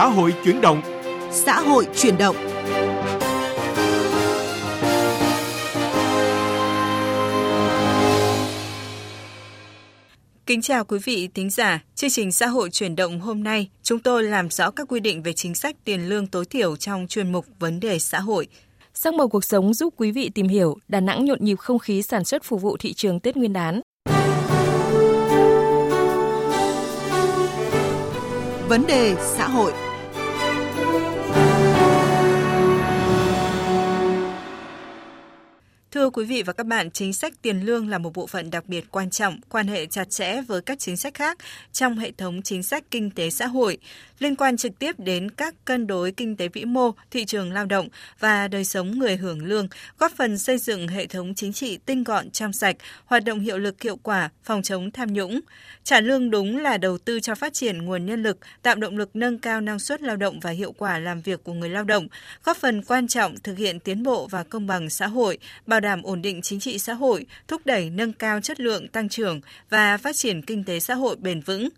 xã hội chuyển động. Xã hội chuyển động. Kính chào quý vị thính giả. Chương trình xã hội chuyển động hôm nay, chúng tôi làm rõ các quy định về chính sách tiền lương tối thiểu trong chuyên mục vấn đề xã hội. Sắc màu cuộc sống giúp quý vị tìm hiểu Đà Nẵng nhộn nhịp không khí sản xuất phục vụ thị trường Tết Nguyên đán. Vấn đề xã hội Thưa quý vị và các bạn, chính sách tiền lương là một bộ phận đặc biệt quan trọng, quan hệ chặt chẽ với các chính sách khác trong hệ thống chính sách kinh tế xã hội, liên quan trực tiếp đến các cân đối kinh tế vĩ mô, thị trường lao động và đời sống người hưởng lương, góp phần xây dựng hệ thống chính trị tinh gọn trong sạch, hoạt động hiệu lực hiệu quả, phòng chống tham nhũng. Trả lương đúng là đầu tư cho phát triển nguồn nhân lực, tạo động lực nâng cao năng suất lao động và hiệu quả làm việc của người lao động, góp phần quan trọng thực hiện tiến bộ và công bằng xã hội, bảo đảm ổn định chính trị xã hội, thúc đẩy nâng cao chất lượng tăng trưởng và phát triển kinh tế xã hội bền vững.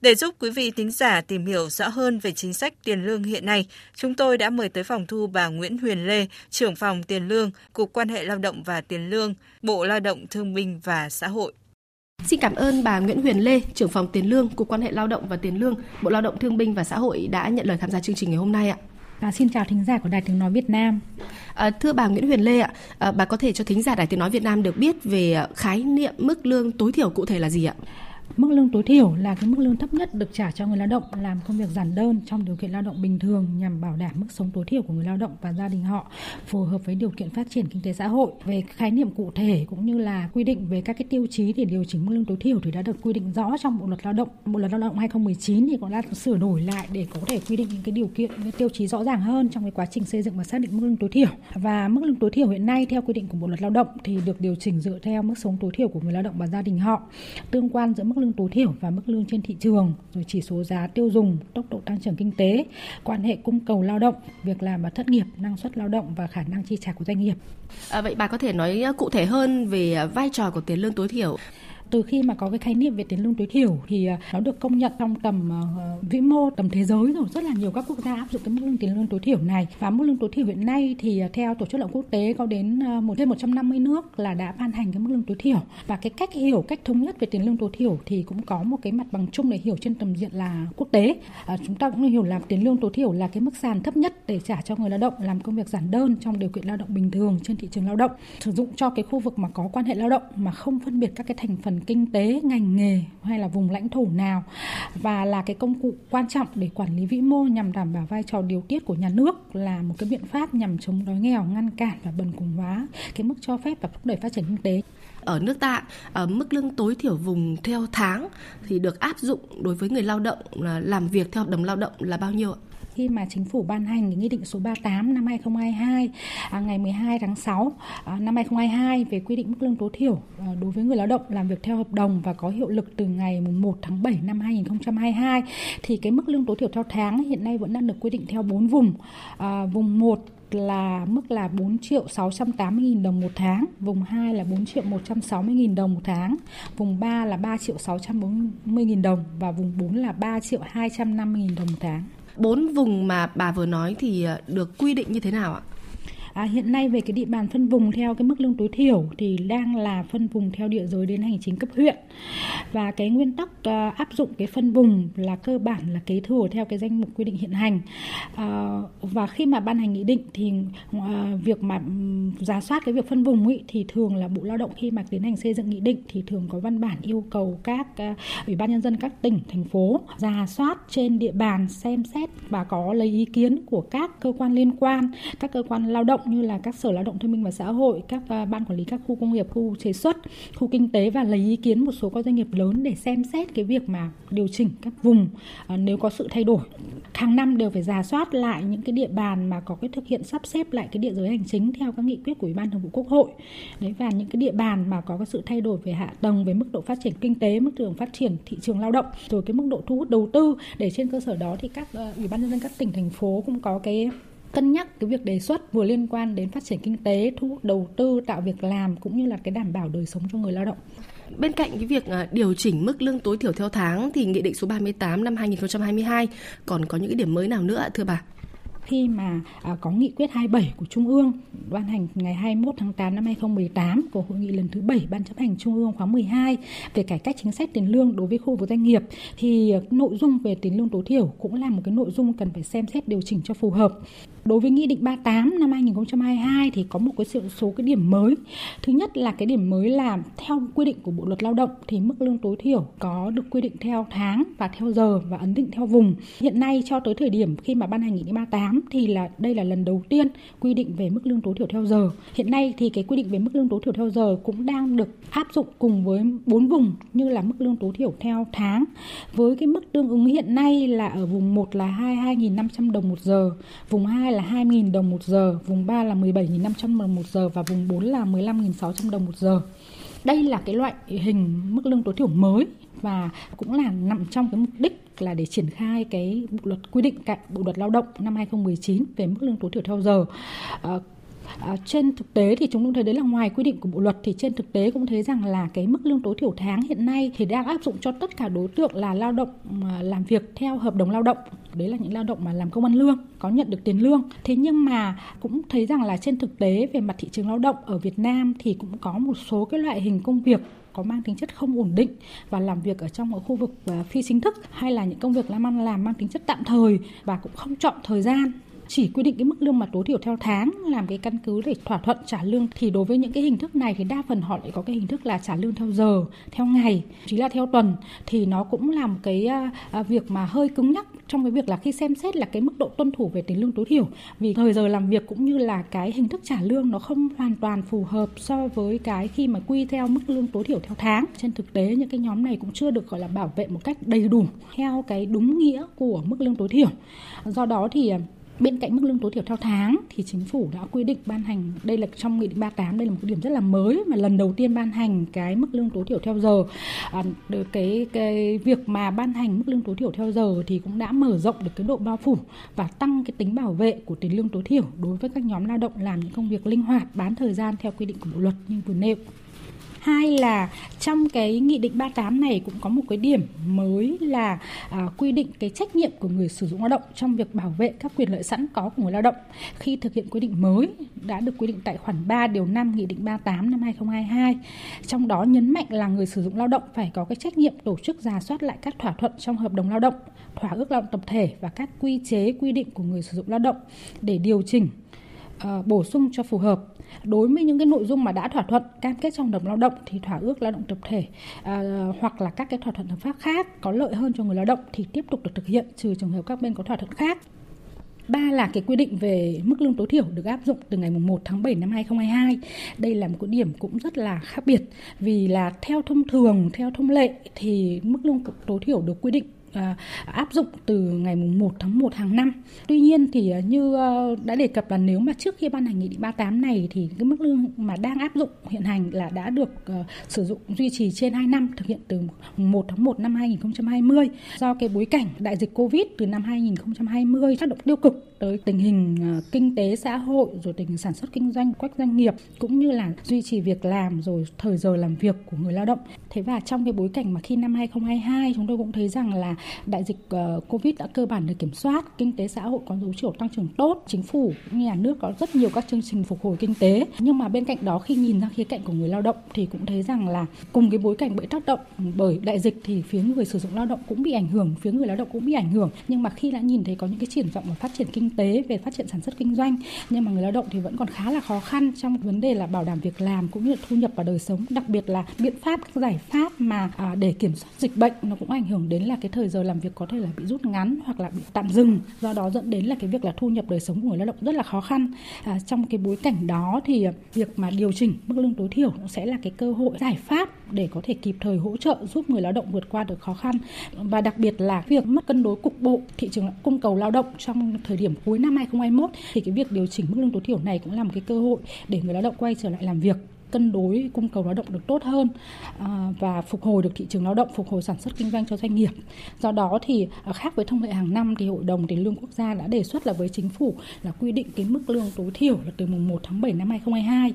Để giúp quý vị thính giả tìm hiểu rõ hơn về chính sách tiền lương hiện nay, chúng tôi đã mời tới phòng thu bà Nguyễn Huyền Lê, trưởng phòng tiền lương, Cục Quan hệ Lao động và Tiền lương, Bộ Lao động Thương binh và Xã hội. Xin cảm ơn bà Nguyễn Huyền Lê, trưởng phòng tiền lương, Cục Quan hệ Lao động và Tiền lương, Bộ Lao động Thương binh và Xã hội đã nhận lời tham gia chương trình ngày hôm nay ạ. À, xin chào thính giả của Đài Tiếng Nói Việt Nam. À, thưa bà Nguyễn Huyền Lê ạ, à, bà có thể cho thính giả Đài Tiếng Nói Việt Nam được biết về à, khái niệm mức lương tối thiểu cụ thể là gì ạ? Mức lương tối thiểu là cái mức lương thấp nhất được trả cho người lao động, làm công việc giản đơn trong điều kiện lao động bình thường nhằm bảo đảm mức sống tối thiểu của người lao động và gia đình họ, phù hợp với điều kiện phát triển kinh tế xã hội. Về khái niệm cụ thể cũng như là quy định về các cái tiêu chí để điều chỉnh mức lương tối thiểu thì đã được quy định rõ trong Bộ luật Lao động. Bộ luật Lao động 2019 thì cũng đã sửa đổi lại để có thể quy định những cái điều kiện, những cái tiêu chí rõ ràng hơn trong cái quá trình xây dựng và xác định mức lương tối thiểu. Và mức lương tối thiểu hiện nay theo quy định của Bộ luật Lao động thì được điều chỉnh dựa theo mức sống tối thiểu của người lao động và gia đình họ. Tương quan giữa mức lương tối thiểu và mức lương trên thị trường, rồi chỉ số giá tiêu dùng, tốc độ tăng trưởng kinh tế, quan hệ cung cầu lao động, việc làm và thất nghiệp, năng suất lao động và khả năng chi trả của doanh nghiệp. À, vậy bà có thể nói cụ thể hơn về vai trò của tiền lương tối thiểu? Từ khi mà có cái khái niệm về tiền lương tối thiểu thì à, nó được công nhận trong tầm uh, vĩ mô tầm thế giới rồi. Rất là nhiều các quốc gia áp dụng cái mức lương tiền lương tối thiểu này. Và mức lương tối thiểu hiện nay thì uh, theo tổ chức lao động quốc tế có đến uh, một trên 150 nước là đã ban hành cái mức lương tối thiểu. Và cái cách hiểu cách thống nhất về tiền lương tối thiểu thì cũng có một cái mặt bằng chung để hiểu trên tầm diện là quốc tế. Uh, chúng ta cũng hiểu là tiền lương tối thiểu là cái mức sàn thấp nhất để trả cho người lao động làm công việc giản đơn trong điều kiện lao động bình thường trên thị trường lao động. Sử dụng cho cái khu vực mà có quan hệ lao động mà không phân biệt các cái thành phần kinh tế, ngành nghề hay là vùng lãnh thổ nào và là cái công cụ quan trọng để quản lý vĩ mô nhằm đảm bảo vai trò điều tiết của nhà nước là một cái biện pháp nhằm chống đói nghèo, ngăn cản và bần cùng hóa cái mức cho phép và thúc đẩy phát triển kinh tế ở nước ta ở mức lương tối thiểu vùng theo tháng thì được áp dụng đối với người lao động làm việc theo hợp đồng lao động là bao nhiêu ạ? Khi mà chính phủ ban hành cái nghị định số 38 năm 2022 à, ngày 12 tháng 6 à, năm 2022 về quy định mức lương tối thiểu à, đối với người lao động làm việc theo hợp đồng và có hiệu lực từ ngày 1 tháng 7 năm 2022 thì cái mức lương tối thiểu theo tháng hiện nay vẫn đang được quy định theo 4 vùng. À, vùng 1 là mức là 4 triệu 680 nghìn đồng một tháng, vùng 2 là 4 triệu 160 nghìn đồng một tháng, vùng 3 là 3 triệu 640 nghìn đồng và vùng 4 là 3 triệu 250 nghìn đồng một tháng. Bốn vùng mà bà vừa nói thì ờ, được quy định như thế nào ạ? À, hiện nay về cái địa bàn phân vùng theo cái mức lương tối thiểu thì đang là phân vùng theo địa giới đến hành chính cấp huyện. Và cái nguyên tắc uh, áp dụng cái phân vùng là cơ bản là kế thừa theo cái danh mục quy định hiện hành. Uh, và khi mà ban hành nghị định thì uh, việc mà giả soát cái việc phân vùng ý, thì thường là bộ lao động khi mà tiến hành xây dựng nghị định thì thường có văn bản yêu cầu các uh, ủy ban nhân dân các tỉnh thành phố giả soát trên địa bàn xem xét và có lấy ý kiến của các cơ quan liên quan các cơ quan lao động như là các sở lao động thương minh và xã hội, các à, ban quản lý các khu công nghiệp, khu chế xuất, khu kinh tế và lấy ý kiến một số các doanh nghiệp lớn để xem xét cái việc mà điều chỉnh các vùng à, nếu có sự thay đổi. Hàng năm đều phải giả soát lại những cái địa bàn mà có cái thực hiện sắp xếp lại cái địa giới hành chính theo các nghị quyết của ủy ban thường vụ quốc hội. Đấy, và những cái địa bàn mà có cái sự thay đổi về hạ tầng, về mức độ phát triển kinh tế, mức độ phát triển thị trường lao động, rồi cái mức độ thu hút đầu tư, để trên cơ sở đó thì các à, ủy ban nhân dân các tỉnh, thành phố cũng có cái cân nhắc cái việc đề xuất vừa liên quan đến phát triển kinh tế, thu hút đầu tư, tạo việc làm cũng như là cái đảm bảo đời sống cho người lao động. Bên cạnh cái việc à, điều chỉnh mức lương tối thiểu theo tháng thì Nghị định số 38 năm 2022 còn có những cái điểm mới nào nữa thưa bà? khi mà à, có nghị quyết 27 của Trung ương ban hành ngày 21 tháng 8 năm 2018 của hội nghị lần thứ 7 Ban chấp hành Trung ương khóa 12 về cải cách chính sách tiền lương đối với khu vực doanh nghiệp thì nội dung về tiền lương tối thiểu cũng là một cái nội dung cần phải xem xét điều chỉnh cho phù hợp. Đối với Nghị định 38 năm 2022 thì có một cái số cái điểm mới. Thứ nhất là cái điểm mới là theo quy định của Bộ luật Lao động thì mức lương tối thiểu có được quy định theo tháng và theo giờ và ấn định theo vùng. Hiện nay cho tới thời điểm khi mà ban hành Nghị định 38 thì là đây là lần đầu tiên quy định về mức lương tối thiểu theo giờ. Hiện nay thì cái quy định về mức lương tối thiểu theo giờ cũng đang được áp dụng cùng với bốn vùng như là mức lương tối thiểu theo tháng. Với cái mức tương ứng hiện nay là ở vùng 1 là 22.500 đồng một giờ, vùng 2 là 2.000 đồng một giờ, vùng 3 là 17.500 đồng một giờ và vùng 4 là 15.600 đồng một giờ. Đây là cái loại hình mức lương tối thiểu mới và cũng là nằm trong cái mục đích là để triển khai cái bộ luật quy định cạnh bộ luật lao động năm 2019 về mức lương tối thiểu theo giờ. À, À, trên thực tế thì chúng tôi thấy đấy là ngoài quy định của bộ luật thì trên thực tế cũng thấy rằng là cái mức lương tối thiểu tháng hiện nay thì đang áp dụng cho tất cả đối tượng là lao động làm việc theo hợp đồng lao động. Đấy là những lao động mà làm công ăn lương có nhận được tiền lương. Thế nhưng mà cũng thấy rằng là trên thực tế về mặt thị trường lao động ở Việt Nam thì cũng có một số cái loại hình công việc có mang tính chất không ổn định và làm việc ở trong một khu vực à, phi chính thức hay là những công việc làm ăn làm mang tính chất tạm thời và cũng không chọn thời gian chỉ quy định cái mức lương mà tối thiểu theo tháng làm cái căn cứ để thỏa thuận trả lương. Thì đối với những cái hình thức này thì đa phần họ lại có cái hình thức là trả lương theo giờ, theo ngày, chỉ là theo tuần. Thì nó cũng làm cái à, à, việc mà hơi cứng nhắc trong cái việc là khi xem xét là cái mức độ tuân thủ về tiền lương tối thiểu. Vì thời giờ làm việc cũng như là cái hình thức trả lương nó không hoàn toàn phù hợp so với cái khi mà quy theo mức lương tối thiểu theo tháng. Trên thực tế những cái nhóm này cũng chưa được gọi là bảo vệ một cách đầy đủ theo cái đúng nghĩa của mức lương tối thiểu. Do đó thì à, Bên cạnh mức lương tối thiểu theo tháng thì chính phủ đã quy định ban hành đây là trong nghị định 38 đây là một cái điểm rất là mới mà lần đầu tiên ban hành cái mức lương tối thiểu theo giờ. À, cái cái việc mà ban hành mức lương tối thiểu theo giờ thì cũng đã mở rộng được cái độ bao phủ và tăng cái tính bảo vệ của tiền lương tối thiểu đối với các nhóm lao động làm những công việc linh hoạt bán thời gian theo quy định của bộ luật như vừa nêu hai là trong cái nghị định 38 này cũng có một cái điểm mới là à, quy định cái trách nhiệm của người sử dụng lao động trong việc bảo vệ các quyền lợi sẵn có của người lao động. Khi thực hiện quy định mới đã được quy định tại khoản 3 điều 5 nghị định 38 năm 2022 trong đó nhấn mạnh là người sử dụng lao động phải có cái trách nhiệm tổ chức giả soát lại các thỏa thuận trong hợp đồng lao động thỏa ước lao động tập thể và các quy chế quy định của người sử dụng lao động để điều chỉnh uh, bổ sung cho phù hợp đối với những cái nội dung mà đã thỏa thuận cam kết trong hợp đồng lao động thì thỏa ước lao động tập thể à, hoặc là các cái thỏa thuận hợp pháp khác có lợi hơn cho người lao động thì tiếp tục được thực hiện trừ trường hợp các bên có thỏa thuận khác Ba là cái quy định về mức lương tối thiểu được áp dụng từ ngày 1 tháng 7 năm 2022. Đây là một cái điểm cũng rất là khác biệt vì là theo thông thường, theo thông lệ thì mức lương tối thiểu được quy định À, áp dụng từ ngày 1 tháng 1 hàng năm. Tuy nhiên thì à, như à, đã đề cập là nếu mà trước khi ban hành nghị định 38 này thì cái mức lương mà đang áp dụng hiện hành là đã được sử dụng duy trì trên 2 năm, thực hiện từ 1 tháng 1 năm 2020 do cái bối cảnh đại dịch Covid từ năm 2020 tác động tiêu cực tới tình hình ờ, kinh tế xã hội rồi tình hình sản xuất kinh doanh của các doanh nghiệp cũng như là duy trì việc làm rồi thời giờ làm việc của người lao động. Thế và trong cái bối cảnh mà khi năm 2022 chúng tôi cũng thấy rằng là đại dịch ờ, Covid đã cơ bản được kiểm soát, kinh tế xã hội có dấu hiệu tăng trưởng tốt, chính phủ nhà nước có rất nhiều các chương trình phục hồi kinh tế. Nhưng mà bên cạnh đó khi nhìn ra khía cạnh của người lao động thì cũng thấy rằng là cùng cái bối cảnh bị tác động bởi đại dịch thì phía người sử dụng lao động cũng bị ảnh hưởng, phía người lao động cũng bị ảnh hưởng. Nhưng mà khi đã nhìn thấy có những cái triển vọng và phát triển kinh tế về phát triển sản xuất kinh doanh. Nhưng mà người lao động thì vẫn còn khá là khó khăn trong vấn đề là bảo đảm việc làm cũng như là thu nhập và đời sống, đặc biệt là biện pháp các giải pháp mà à, để kiểm soát dịch bệnh nó cũng ảnh hưởng đến là cái thời giờ làm việc có thể là bị rút ngắn hoặc là bị tạm dừng. Do đó dẫn đến là cái việc là thu nhập đời sống của người lao động rất là khó khăn. À, trong cái bối cảnh đó thì việc mà điều chỉnh mức lương tối thiểu cũng sẽ là cái cơ hội giải pháp để có thể kịp thời hỗ trợ, giúp người lao động vượt qua được khó khăn. Và đặc biệt là việc mất cân đối cục bộ, thị trường cung cầu lao động trong thời điểm cuối năm 2021 thì cái việc điều chỉnh mức lương tối thiểu này cũng là một cái cơ hội để người lao động quay trở lại làm việc cân đối cung cầu lao động được tốt hơn à, và phục hồi được thị trường lao động, phục hồi sản xuất kinh doanh cho doanh nghiệp. Do đó thì à, khác với thông lệ hàng năm thì Hội đồng tiền lương quốc gia đã đề xuất là với chính phủ là quy định cái mức lương tối thiểu là từ mùng 1 tháng 7 năm 2022.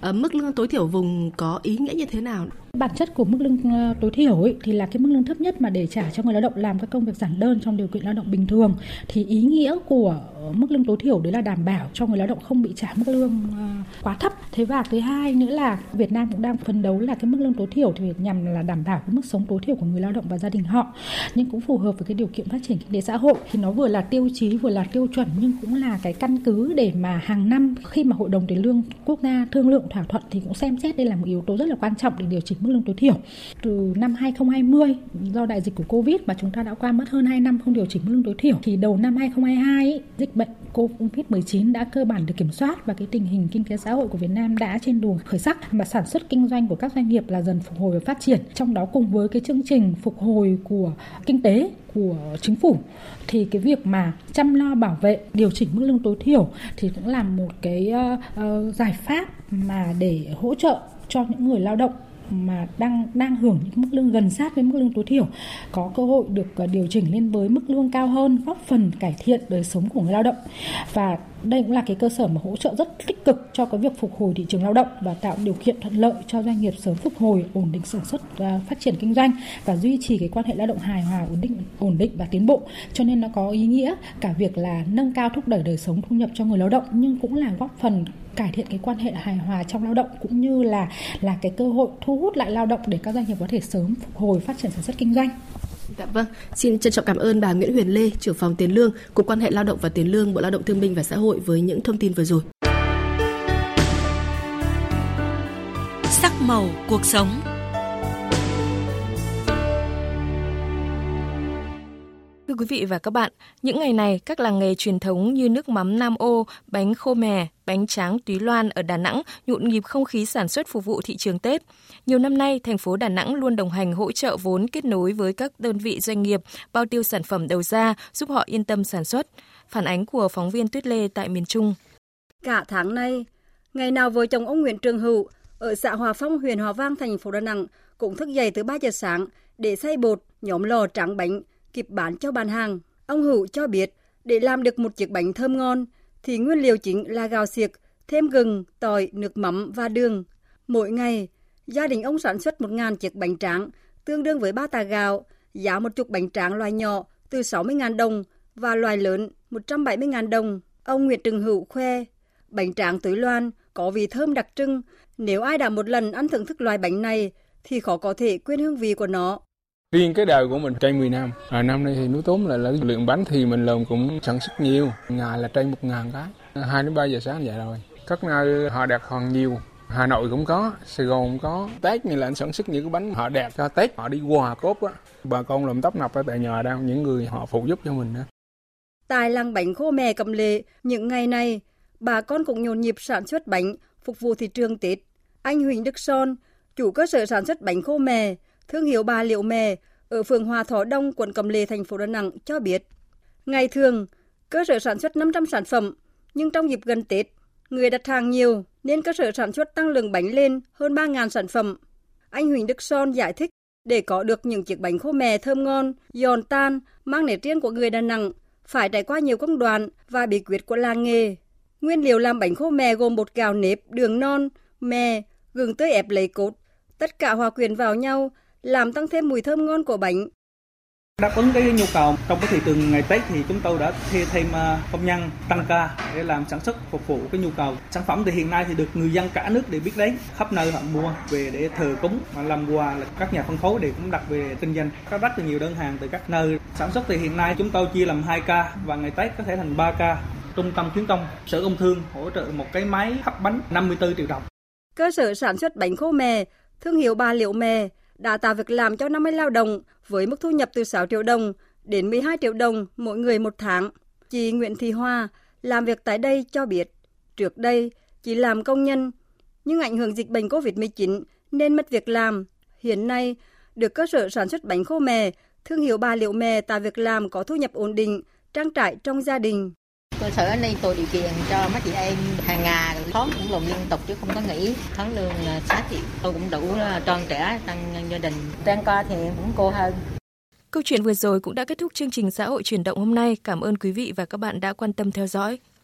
À, mức lương tối thiểu vùng có ý nghĩa như thế nào? Bản chất của mức lương ờ, tối thiểu ấy, thì là cái mức lương thấp nhất mà để trả cho người lao động làm các công việc giản đơn trong điều kiện lao động bình thường thì ý nghĩa của mức lương tối thiểu đấy là đảm bảo cho người lao động không bị trả mức lương ờ, quá thấp. Thế và thứ hai nữa là là Việt Nam cũng đang phấn đấu là cái mức lương tối thiểu thì nhằm là đảm bảo cái mức sống tối thiểu của người lao động và gia đình họ, nhưng cũng phù hợp với cái điều kiện phát triển kinh tế xã hội thì nó vừa là tiêu chí, vừa là tiêu chuẩn, nhưng cũng là cái căn cứ để mà hàng năm khi mà hội đồng tiền lương quốc gia thương lượng thỏa thuận thì cũng xem xét đây là một yếu tố rất là quan trọng để điều chỉnh mức lương tối thiểu. Từ năm 2020 do đại dịch của Covid mà chúng ta đã qua mất hơn 2 năm không điều chỉnh mức lương tối thiểu, thì đầu năm 2022 dịch bệnh Covid-19 đã cơ bản được kiểm soát và cái tình hình kinh tế xã hội của Việt Nam đã trên đường khởi sắc mà sản xuất kinh doanh của các doanh nghiệp là dần phục hồi và phát triển. Trong đó cùng với cái chương trình phục hồi của kinh tế của chính phủ thì cái việc mà chăm lo bảo vệ điều chỉnh mức lương tối thiểu thì cũng là một cái uh, uh, giải pháp mà để hỗ trợ cho những người lao động mà đang đang hưởng những mức lương gần sát với mức lương tối thiểu có cơ hội được ờ, điều chỉnh lên với mức lương cao hơn góp phần cải thiện đời sống của người lao động và đây cũng là cái cơ sở mà hỗ trợ rất tích cực cho cái việc phục hồi thị trường lao động và tạo điều kiện thuận lợi cho doanh nghiệp sớm phục hồi, ổn định sản xuất và phát triển kinh doanh và duy trì cái quan hệ lao động hài hòa, ổn định ổn định và tiến bộ cho nên nó có ý nghĩa cả việc là nâng cao thúc đẩy đời sống thu nhập cho người lao động, nhưng cũng là góp phần cải thiện cái quan hệ hài hòa trong lao động, cũng như là là cái cơ hội thu hút lại lao động để các doanh nghiệp có thể sớm phục hồi, phát triển sản xuất kinh doanh. Dạ vâng, xin trân trọng cảm ơn bà Nguyễn Huyền Lê, trưởng phòng tiền lương, Cục quan hệ lao động và tiền lương, Bộ Lao động Thương binh và Xã hội với những thông tin vừa rồi. Sắc màu cuộc sống quý vị và các bạn, những ngày này, các làng nghề truyền thống như nước mắm Nam Ô, bánh khô mè, bánh tráng Túy Loan ở Đà Nẵng nhộn nhịp không khí sản xuất phục vụ thị trường Tết. Nhiều năm nay, thành phố Đà Nẵng luôn đồng hành hỗ trợ vốn kết nối với các đơn vị doanh nghiệp bao tiêu sản phẩm đầu ra, giúp họ yên tâm sản xuất. Phản ánh của phóng viên Tuyết Lê tại miền Trung. Cả tháng nay, ngày nào vợ chồng ông Nguyễn Trường Hữu ở xã Hòa Phong, huyện Hòa Vang, thành phố Đà Nẵng cũng thức dậy từ 3 giờ sáng để xay bột, nhóm lò tráng bánh, kịp bán cho bàn hàng. Ông Hữu cho biết để làm được một chiếc bánh thơm ngon thì nguyên liệu chính là gạo xiếc, thêm gừng, tỏi, nước mắm và đường. Mỗi ngày, gia đình ông sản xuất 1.000 chiếc bánh tráng, tương đương với 3 tà gạo, giá một chục bánh tráng loại nhỏ từ 60.000 đồng và loại lớn 170.000 đồng. Ông Nguyễn Trừng Hữu khoe, bánh tráng túi loan có vị thơm đặc trưng. Nếu ai đã một lần ăn thưởng thức loại bánh này thì khó có thể quên hương vị của nó. Riêng cái đời của mình trên 10 năm, à, năm nay thì núi tốn là, là lượng bánh thì mình làm cũng sản xuất nhiều, ngày là trên một ngàn cái, 2 đến 3 giờ sáng vậy rồi. Các nơi họ đặt còn nhiều, Hà Nội cũng có, Sài Gòn cũng có. Tết này là anh sản xuất những cái bánh họ đẹp cho Tết, họ đi quà cốt á. Bà con làm tấp nập ở tại nhà đang những người họ phụ giúp cho mình đó. Tại làng bánh khô mè cầm lệ, những ngày này, bà con cũng nhộn nhịp sản xuất bánh phục vụ thị trường Tết. Anh Huỳnh Đức Son, chủ cơ sở sản xuất bánh khô mè, thương hiệu bà Liệu Mè ở phường Hòa Thọ Đông, quận Cẩm Lệ, thành phố Đà Nẵng cho biết, ngày thường cơ sở sản xuất 500 sản phẩm, nhưng trong dịp gần Tết, người đặt hàng nhiều nên cơ sở sản xuất tăng lượng bánh lên hơn 3.000 sản phẩm. Anh Huỳnh Đức Son giải thích để có được những chiếc bánh khô mè thơm ngon, giòn tan, mang nét riêng của người Đà Nẵng, phải trải qua nhiều công đoạn và bí quyết của làng nghề. Nguyên liệu làm bánh khô mè gồm bột gạo nếp, đường non, mè, gừng tươi ép lấy cốt, tất cả hòa quyện vào nhau làm tăng thêm mùi thơm ngon của bánh. Đáp ứng cái nhu cầu trong cái thị trường ngày Tết thì chúng tôi đã thuê thêm ờ, công nhân tăng ca để làm sản xuất phục vụ cái nhu cầu. Sản phẩm thì hiện nay thì được người dân cả nước đều biết đến, khắp nơi họ mua về để thờ cúng mà làm quà là các nhà phân phối đều cũng đặt về kinh doanh. Có rất là nhiều đơn hàng từ các nơi. Sản xuất thì hiện nay chúng tôi chia làm 2 ca và ngày Tết có thể thành 3 ca. Trung tâm khuyến công Sở Công Thương hỗ trợ một cái máy hấp bánh 54 triệu đồng. Cơ sở sản xuất bánh khô mè, thương hiệu bà Liệu Mè đã tạo việc làm cho 50 lao động với mức thu nhập từ 6 triệu đồng đến 12 triệu đồng mỗi người một tháng. Chị Nguyễn Thị Hoa làm việc tại đây cho biết, trước đây chị làm công nhân, nhưng ảnh hưởng dịch bệnh COVID-19 nên mất việc làm. Hiện nay, được cơ sở sản xuất bánh khô mè, thương hiệu bà Liệu Mè tạo việc làm có thu nhập ổn định, trang trải trong gia đình cơ sở này tạo điều kiện cho mấy chị em hàng ngày tháng cũng làm liên tục chứ không có nghỉ tháng lương 6 triệu tôi cũng đủ tròn trẻ tăng gia đình trang ca thì cũng cô hơn Câu chuyện vừa rồi cũng đã kết thúc chương trình xã hội chuyển động hôm nay. Cảm ơn quý vị và các bạn đã quan tâm theo dõi.